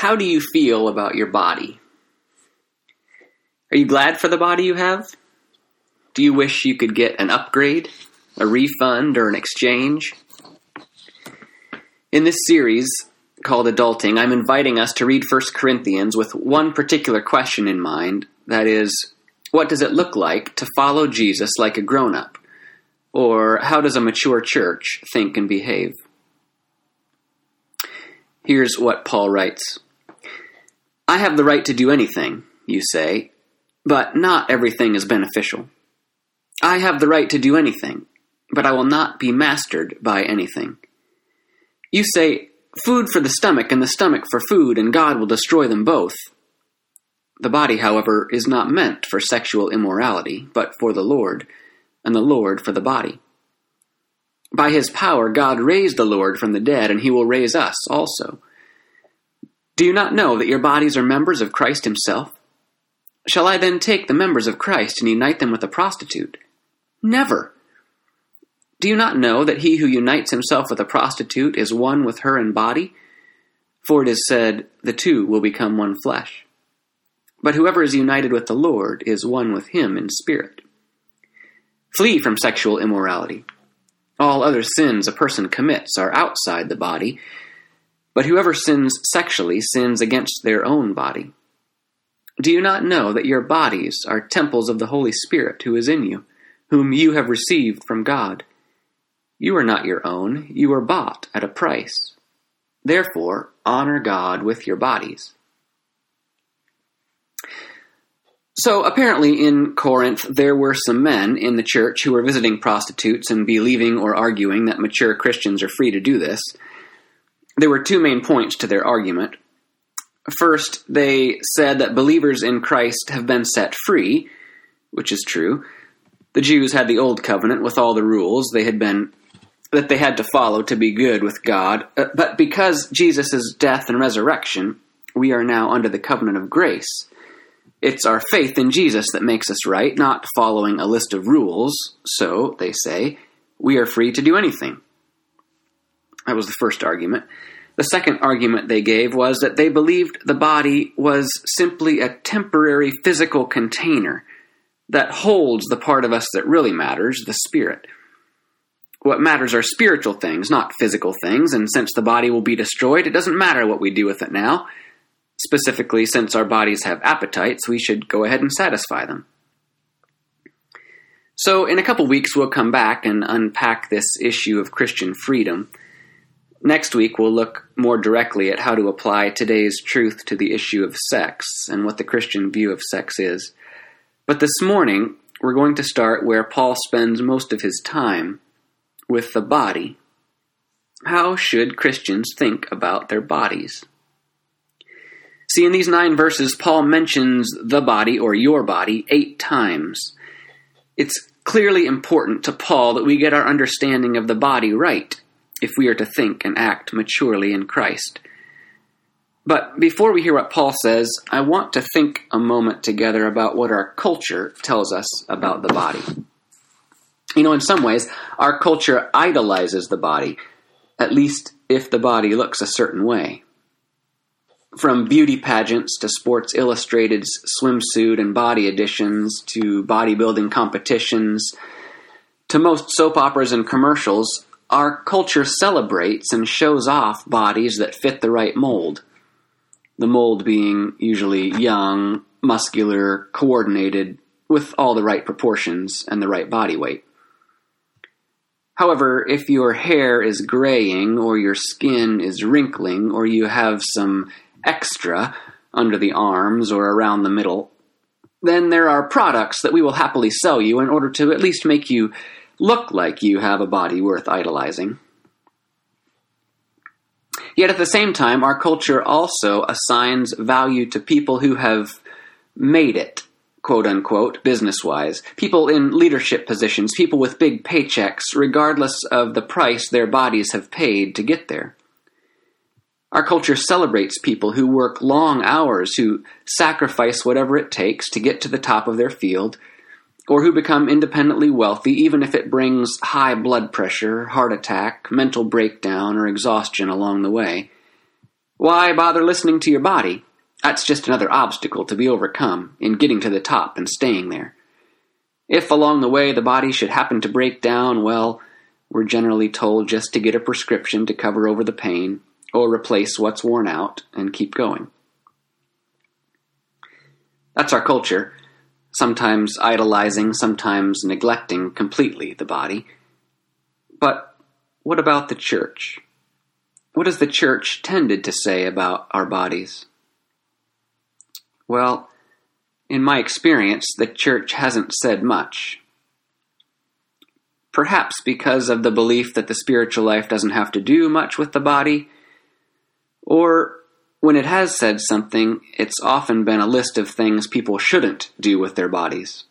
how do you feel about your body? Are you glad for the body you have? Do you wish you could get an upgrade, a refund, or an exchange? In this series called Adulting, I'm inviting us to read 1 Corinthians with one particular question in mind that is, what does it look like to follow Jesus like a grown up? Or how does a mature church think and behave? Here's what Paul writes I have the right to do anything, you say, but not everything is beneficial. I have the right to do anything, but I will not be mastered by anything. You say, Food for the stomach and the stomach for food, and God will destroy them both. The body, however, is not meant for sexual immorality, but for the Lord, and the Lord for the body. By his power, God raised the Lord from the dead, and he will raise us also. Do you not know that your bodies are members of Christ himself? Shall I then take the members of Christ and unite them with a prostitute? Never. Do you not know that he who unites himself with a prostitute is one with her in body? For it is said, the two will become one flesh. But whoever is united with the Lord is one with him in spirit. Flee from sexual immorality. All other sins a person commits are outside the body, but whoever sins sexually sins against their own body. Do you not know that your bodies are temples of the Holy Spirit who is in you, whom you have received from God? You are not your own, you were bought at a price. Therefore, honor God with your bodies. So apparently in Corinth there were some men in the church who were visiting prostitutes and believing or arguing that mature Christians are free to do this. There were two main points to their argument. First, they said that believers in Christ have been set free, which is true. The Jews had the old covenant with all the rules they had been that they had to follow to be good with God, uh, but because Jesus' death and resurrection, we are now under the covenant of grace. It's our faith in Jesus that makes us right, not following a list of rules. So, they say, we are free to do anything. That was the first argument. The second argument they gave was that they believed the body was simply a temporary physical container that holds the part of us that really matters, the spirit. What matters are spiritual things, not physical things, and since the body will be destroyed, it doesn't matter what we do with it now. Specifically, since our bodies have appetites, we should go ahead and satisfy them. So, in a couple weeks, we'll come back and unpack this issue of Christian freedom. Next week, we'll look more directly at how to apply today's truth to the issue of sex and what the Christian view of sex is. But this morning, we're going to start where Paul spends most of his time with the body. How should Christians think about their bodies? See, in these nine verses, Paul mentions the body or your body eight times. It's clearly important to Paul that we get our understanding of the body right if we are to think and act maturely in Christ. But before we hear what Paul says, I want to think a moment together about what our culture tells us about the body. You know, in some ways, our culture idolizes the body, at least if the body looks a certain way. From beauty pageants to Sports Illustrated's swimsuit and body editions to bodybuilding competitions to most soap operas and commercials, our culture celebrates and shows off bodies that fit the right mold. The mold being usually young, muscular, coordinated, with all the right proportions and the right body weight. However, if your hair is graying, or your skin is wrinkling, or you have some extra under the arms or around the middle, then there are products that we will happily sell you in order to at least make you look like you have a body worth idolizing. Yet at the same time, our culture also assigns value to people who have made it quote unquote, business wise. People in leadership positions, people with big paychecks, regardless of the price their bodies have paid to get there. Our culture celebrates people who work long hours, who sacrifice whatever it takes to get to the top of their field, or who become independently wealthy even if it brings high blood pressure, heart attack, mental breakdown, or exhaustion along the way. Why bother listening to your body? That's just another obstacle to be overcome in getting to the top and staying there. If along the way the body should happen to break down, well, we're generally told just to get a prescription to cover over the pain or replace what's worn out and keep going. That's our culture, sometimes idolizing, sometimes neglecting completely the body. But what about the church? What has the church tended to say about our bodies? Well, in my experience, the church hasn't said much. Perhaps because of the belief that the spiritual life doesn't have to do much with the body, or when it has said something, it's often been a list of things people shouldn't do with their bodies.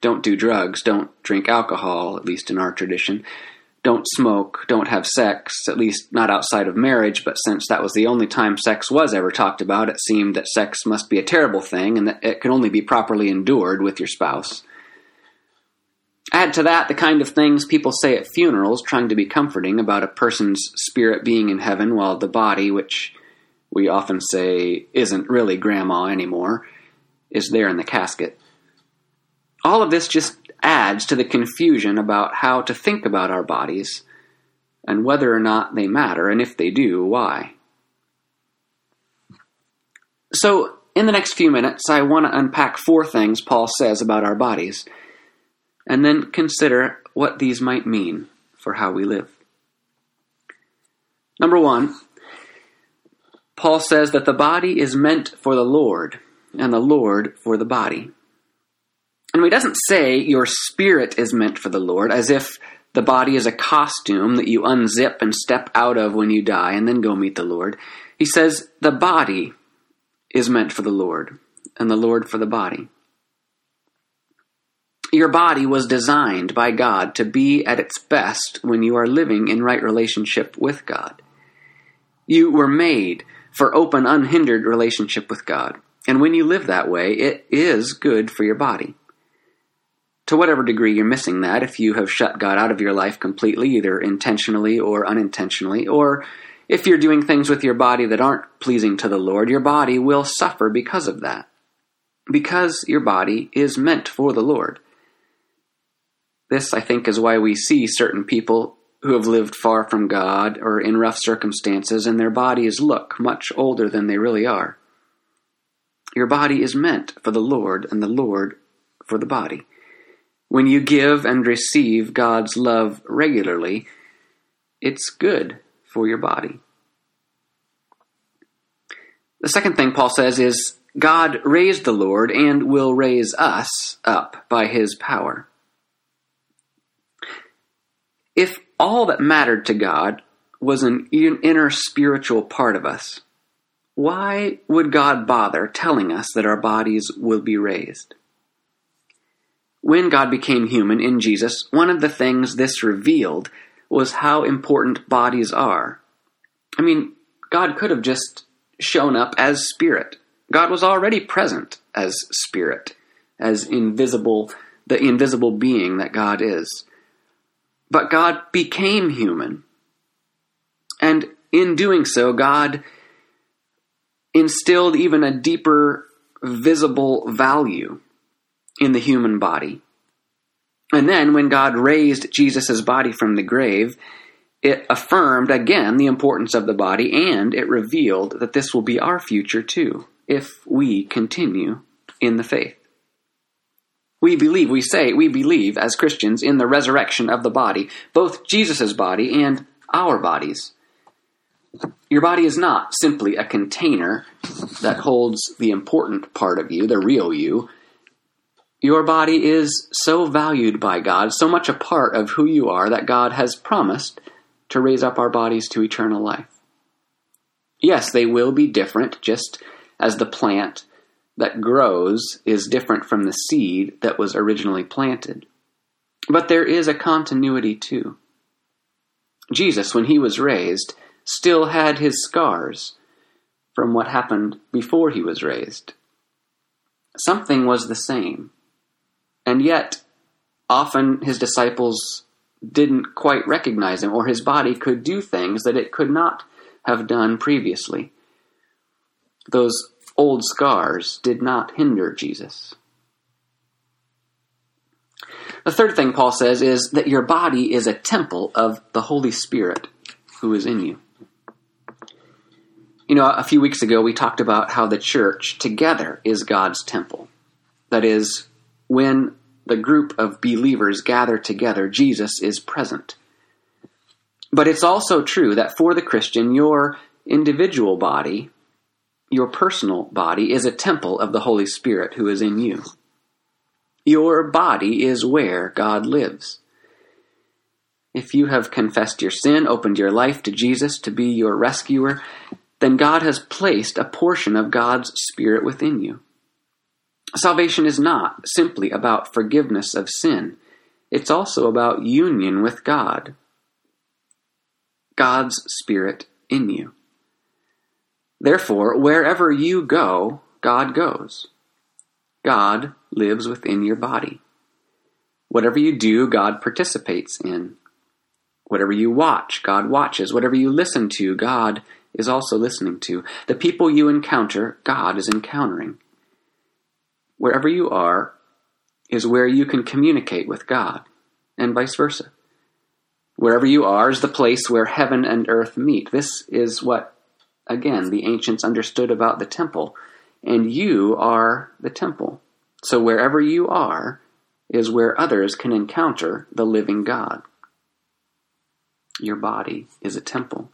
Don't do drugs, don't drink alcohol, at least in our tradition. Don't smoke, don't have sex, at least not outside of marriage, but since that was the only time sex was ever talked about, it seemed that sex must be a terrible thing and that it can only be properly endured with your spouse. Add to that the kind of things people say at funerals, trying to be comforting about a person's spirit being in heaven while the body, which we often say isn't really grandma anymore, is there in the casket. All of this just adds to the confusion about how to think about our bodies and whether or not they matter, and if they do, why. So, in the next few minutes, I want to unpack four things Paul says about our bodies, and then consider what these might mean for how we live. Number one, Paul says that the body is meant for the Lord, and the Lord for the body. And he doesn't say your spirit is meant for the Lord, as if the body is a costume that you unzip and step out of when you die and then go meet the Lord. He says the body is meant for the Lord, and the Lord for the body. Your body was designed by God to be at its best when you are living in right relationship with God. You were made for open, unhindered relationship with God. And when you live that way, it is good for your body to whatever degree you're missing that, if you have shut God out of your life completely, either intentionally or unintentionally, or if you're doing things with your body that aren't pleasing to the Lord, your body will suffer because of that. Because your body is meant for the Lord. This, I think, is why we see certain people who have lived far from God or in rough circumstances, and their bodies look much older than they really are. Your body is meant for the Lord, and the Lord for the body. When you give and receive God's love regularly, it's good for your body. The second thing Paul says is God raised the Lord and will raise us up by his power. If all that mattered to God was an inner spiritual part of us, why would God bother telling us that our bodies will be raised? When God became human in Jesus, one of the things this revealed was how important bodies are. I mean, God could have just shown up as spirit. God was already present as spirit, as invisible, the invisible being that God is. But God became human. And in doing so, God instilled even a deeper visible value in the human body. And then when God raised Jesus' body from the grave, it affirmed again the importance of the body and it revealed that this will be our future too, if we continue in the faith. We believe, we say, we believe as Christians in the resurrection of the body, both Jesus' body and our bodies. Your body is not simply a container that holds the important part of you, the real you, your body is so valued by God, so much a part of who you are, that God has promised to raise up our bodies to eternal life. Yes, they will be different, just as the plant that grows is different from the seed that was originally planted. But there is a continuity too. Jesus, when he was raised, still had his scars from what happened before he was raised. Something was the same. And yet, often his disciples didn't quite recognize him, or his body could do things that it could not have done previously. Those old scars did not hinder Jesus. The third thing Paul says is that your body is a temple of the Holy Spirit who is in you. You know, a few weeks ago we talked about how the church together is God's temple. That is, when the group of believers gather together, Jesus is present. But it's also true that for the Christian, your individual body, your personal body, is a temple of the Holy Spirit who is in you. Your body is where God lives. If you have confessed your sin, opened your life to Jesus to be your rescuer, then God has placed a portion of God's Spirit within you. Salvation is not simply about forgiveness of sin, it's also about union with God. God's Spirit in you. Therefore, wherever you go, God goes. God lives within your body. Whatever you do, God participates in. Whatever you watch, God watches. Whatever you listen to, God is also listening to. The people you encounter, God is encountering. Wherever you are is where you can communicate with God, and vice versa. Wherever you are is the place where heaven and earth meet. This is what, again, the ancients understood about the temple. And you are the temple. So wherever you are is where others can encounter the living God. Your body is a temple.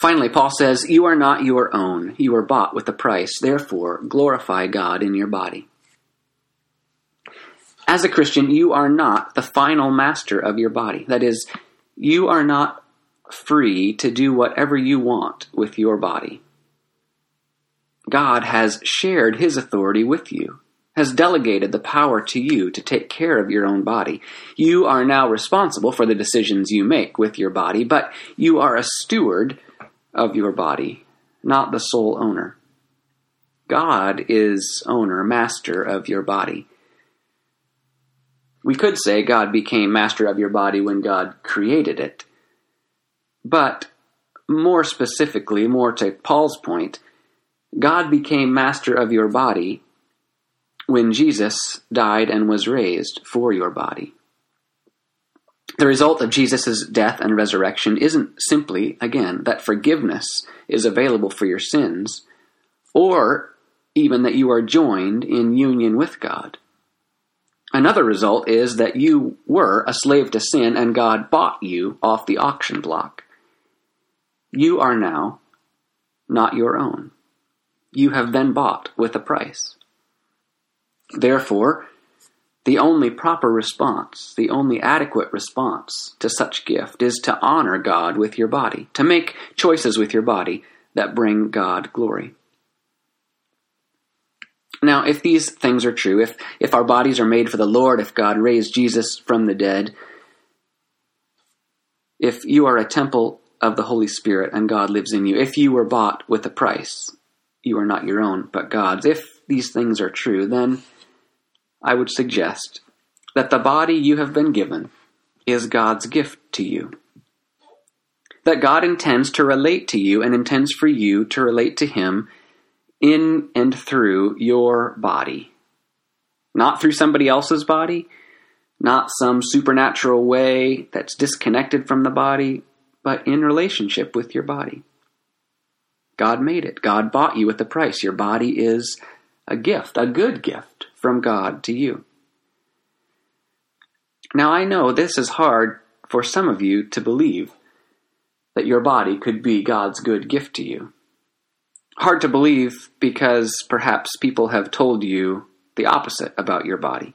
Finally, Paul says, You are not your own. You are bought with a price. Therefore, glorify God in your body. As a Christian, you are not the final master of your body. That is, you are not free to do whatever you want with your body. God has shared his authority with you, has delegated the power to you to take care of your own body. You are now responsible for the decisions you make with your body, but you are a steward of your body, not the sole owner. God is owner, master of your body. We could say God became master of your body when God created it. But more specifically, more to Paul's point, God became master of your body when Jesus died and was raised for your body. The result of Jesus' death and resurrection isn't simply, again, that forgiveness is available for your sins, or even that you are joined in union with God. Another result is that you were a slave to sin and God bought you off the auction block. You are now not your own. You have been bought with a price. Therefore, the only proper response, the only adequate response to such gift is to honor God with your body, to make choices with your body that bring God glory. Now, if these things are true, if, if our bodies are made for the Lord, if God raised Jesus from the dead, if you are a temple of the Holy Spirit and God lives in you, if you were bought with a price, you are not your own, but God's. If these things are true, then I would suggest that the body you have been given is God's gift to you. That God intends to relate to you and intends for you to relate to Him in and through your body. Not through somebody else's body, not some supernatural way that's disconnected from the body, but in relationship with your body. God made it. God bought you with a price. Your body is a gift, a good gift from God to you. Now, I know this is hard for some of you to believe that your body could be God's good gift to you. Hard to believe because perhaps people have told you the opposite about your body,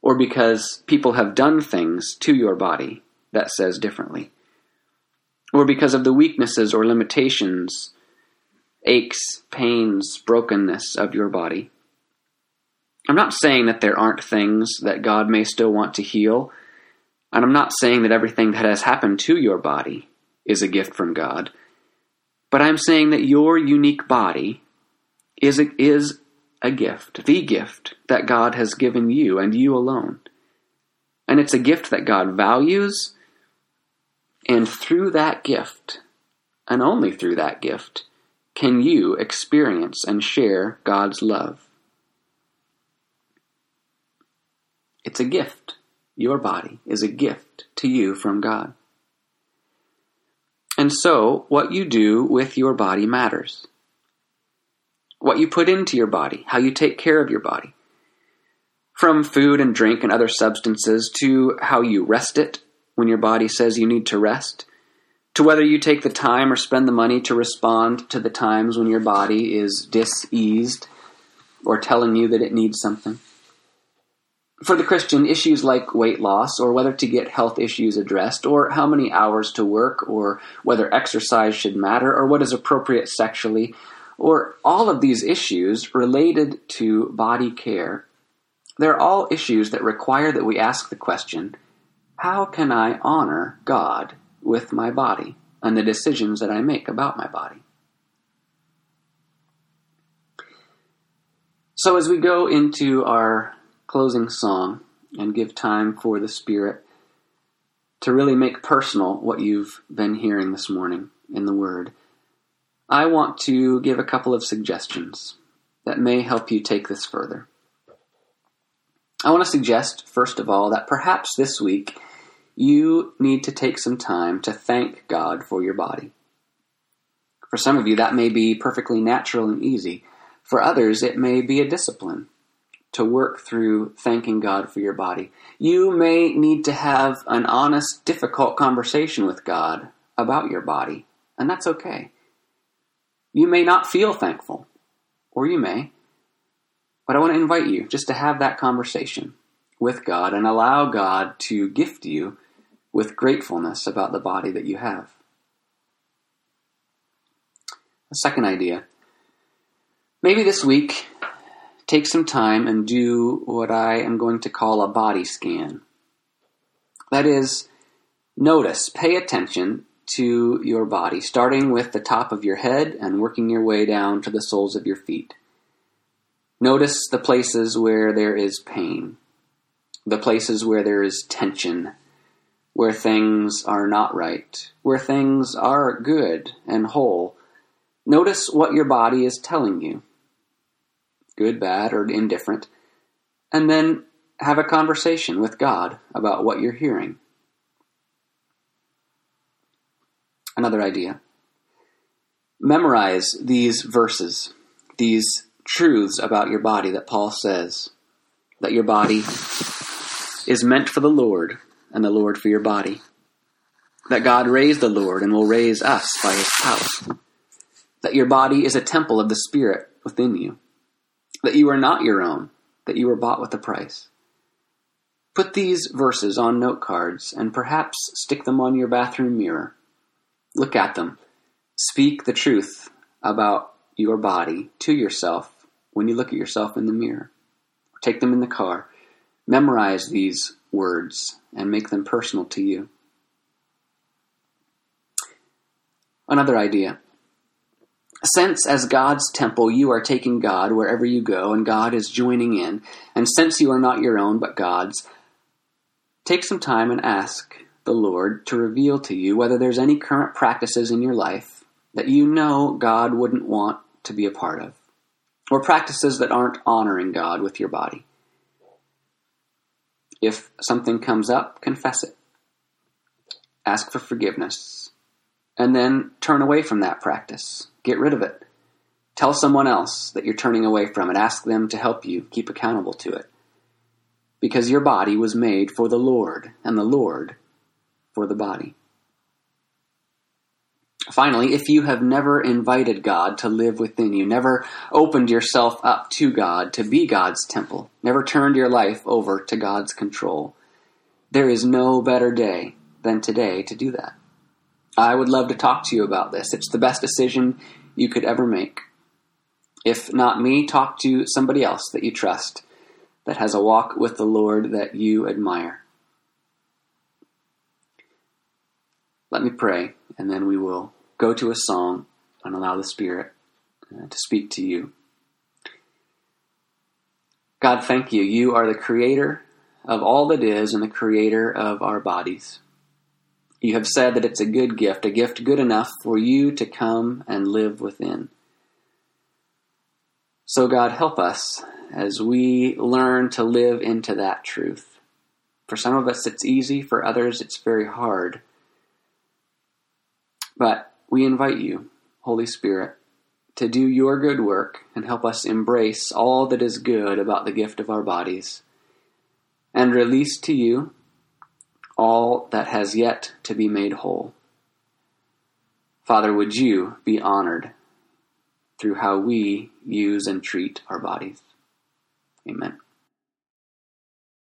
or because people have done things to your body that says differently, or because of the weaknesses or limitations aches, pains, brokenness of your body. I'm not saying that there aren't things that God may still want to heal, and I'm not saying that everything that has happened to your body is a gift from God, but I'm saying that your unique body is a, is a gift, the gift that God has given you and you alone. And it's a gift that God values, and through that gift, and only through that gift, can you experience and share God's love. It's a gift. Your body is a gift to you from God. And so, what you do with your body matters. What you put into your body, how you take care of your body. From food and drink and other substances to how you rest it when your body says you need to rest, to whether you take the time or spend the money to respond to the times when your body is diseased or telling you that it needs something. For the Christian, issues like weight loss or whether to get health issues addressed or how many hours to work or whether exercise should matter or what is appropriate sexually or all of these issues related to body care, they're all issues that require that we ask the question, how can I honor God with my body and the decisions that I make about my body. So, as we go into our closing song and give time for the Spirit to really make personal what you've been hearing this morning in the Word, I want to give a couple of suggestions that may help you take this further. I want to suggest, first of all, that perhaps this week you need to take some time to thank God for your body. For some of you, that may be perfectly natural and easy. For others, it may be a discipline to work through thanking God for your body. You may need to have an honest, difficult conversation with God about your body, and that's okay. You may not feel thankful, or you may, but I want to invite you just to have that conversation with God and allow God to gift you with gratefulness about the body that you have. A second idea. Maybe this week, take some time and do what I am going to call a body scan. That is, notice, pay attention to your body, starting with the top of your head and working your way down to the soles of your feet. Notice the places where there is pain, the places where there is tension where things are not right, where things are good and whole. Notice what your body is telling you good, bad, or indifferent and then have a conversation with God about what you're hearing. Another idea. Memorize these verses, these truths about your body that Paul says that your body is meant for the Lord and the Lord for your body. That God raised the Lord and will raise us by his power. That your body is a temple of the Spirit within you. That you are not your own, that you were bought with a price. Put these verses on note cards and perhaps stick them on your bathroom mirror. Look at them. Speak the truth about your body to yourself when you look at yourself in the mirror. Take them in the car. Memorize these words and make them personal to you. Another idea. Since, as God's temple, you are taking God wherever you go, and God is joining in, and since you are not your own but God's, take some time and ask the Lord to reveal to you whether there's any current practices in your life that you know God wouldn't want to be a part of, or practices that aren't honoring God with your body. If something comes up, confess it. Ask for forgiveness. And then turn away from that practice. Get rid of it. Tell someone else that you're turning away from it. Ask them to help you keep accountable to it. Because your body was made for the Lord, and the Lord for the body. Finally, if you have never invited God to live within you, never opened yourself up to God to be God's temple, never turned your life over to God's control, there is no better day than today to do that. I would love to talk to you about this. It's the best decision you could ever make. If not me, talk to somebody else that you trust, that has a walk with the Lord that you admire. Let me pray, and then we will go to a song and allow the Spirit uh, to speak to you. God, thank you. You are the creator of all that is and the creator of our bodies. You have said that it's a good gift, a gift good enough for you to come and live within. So, God, help us as we learn to live into that truth. For some of us, it's easy, for others, it's very hard. But we invite you, Holy Spirit, to do your good work and help us embrace all that is good about the gift of our bodies and release to you all that has yet to be made whole. Father, would you be honored through how we use and treat our bodies? Amen.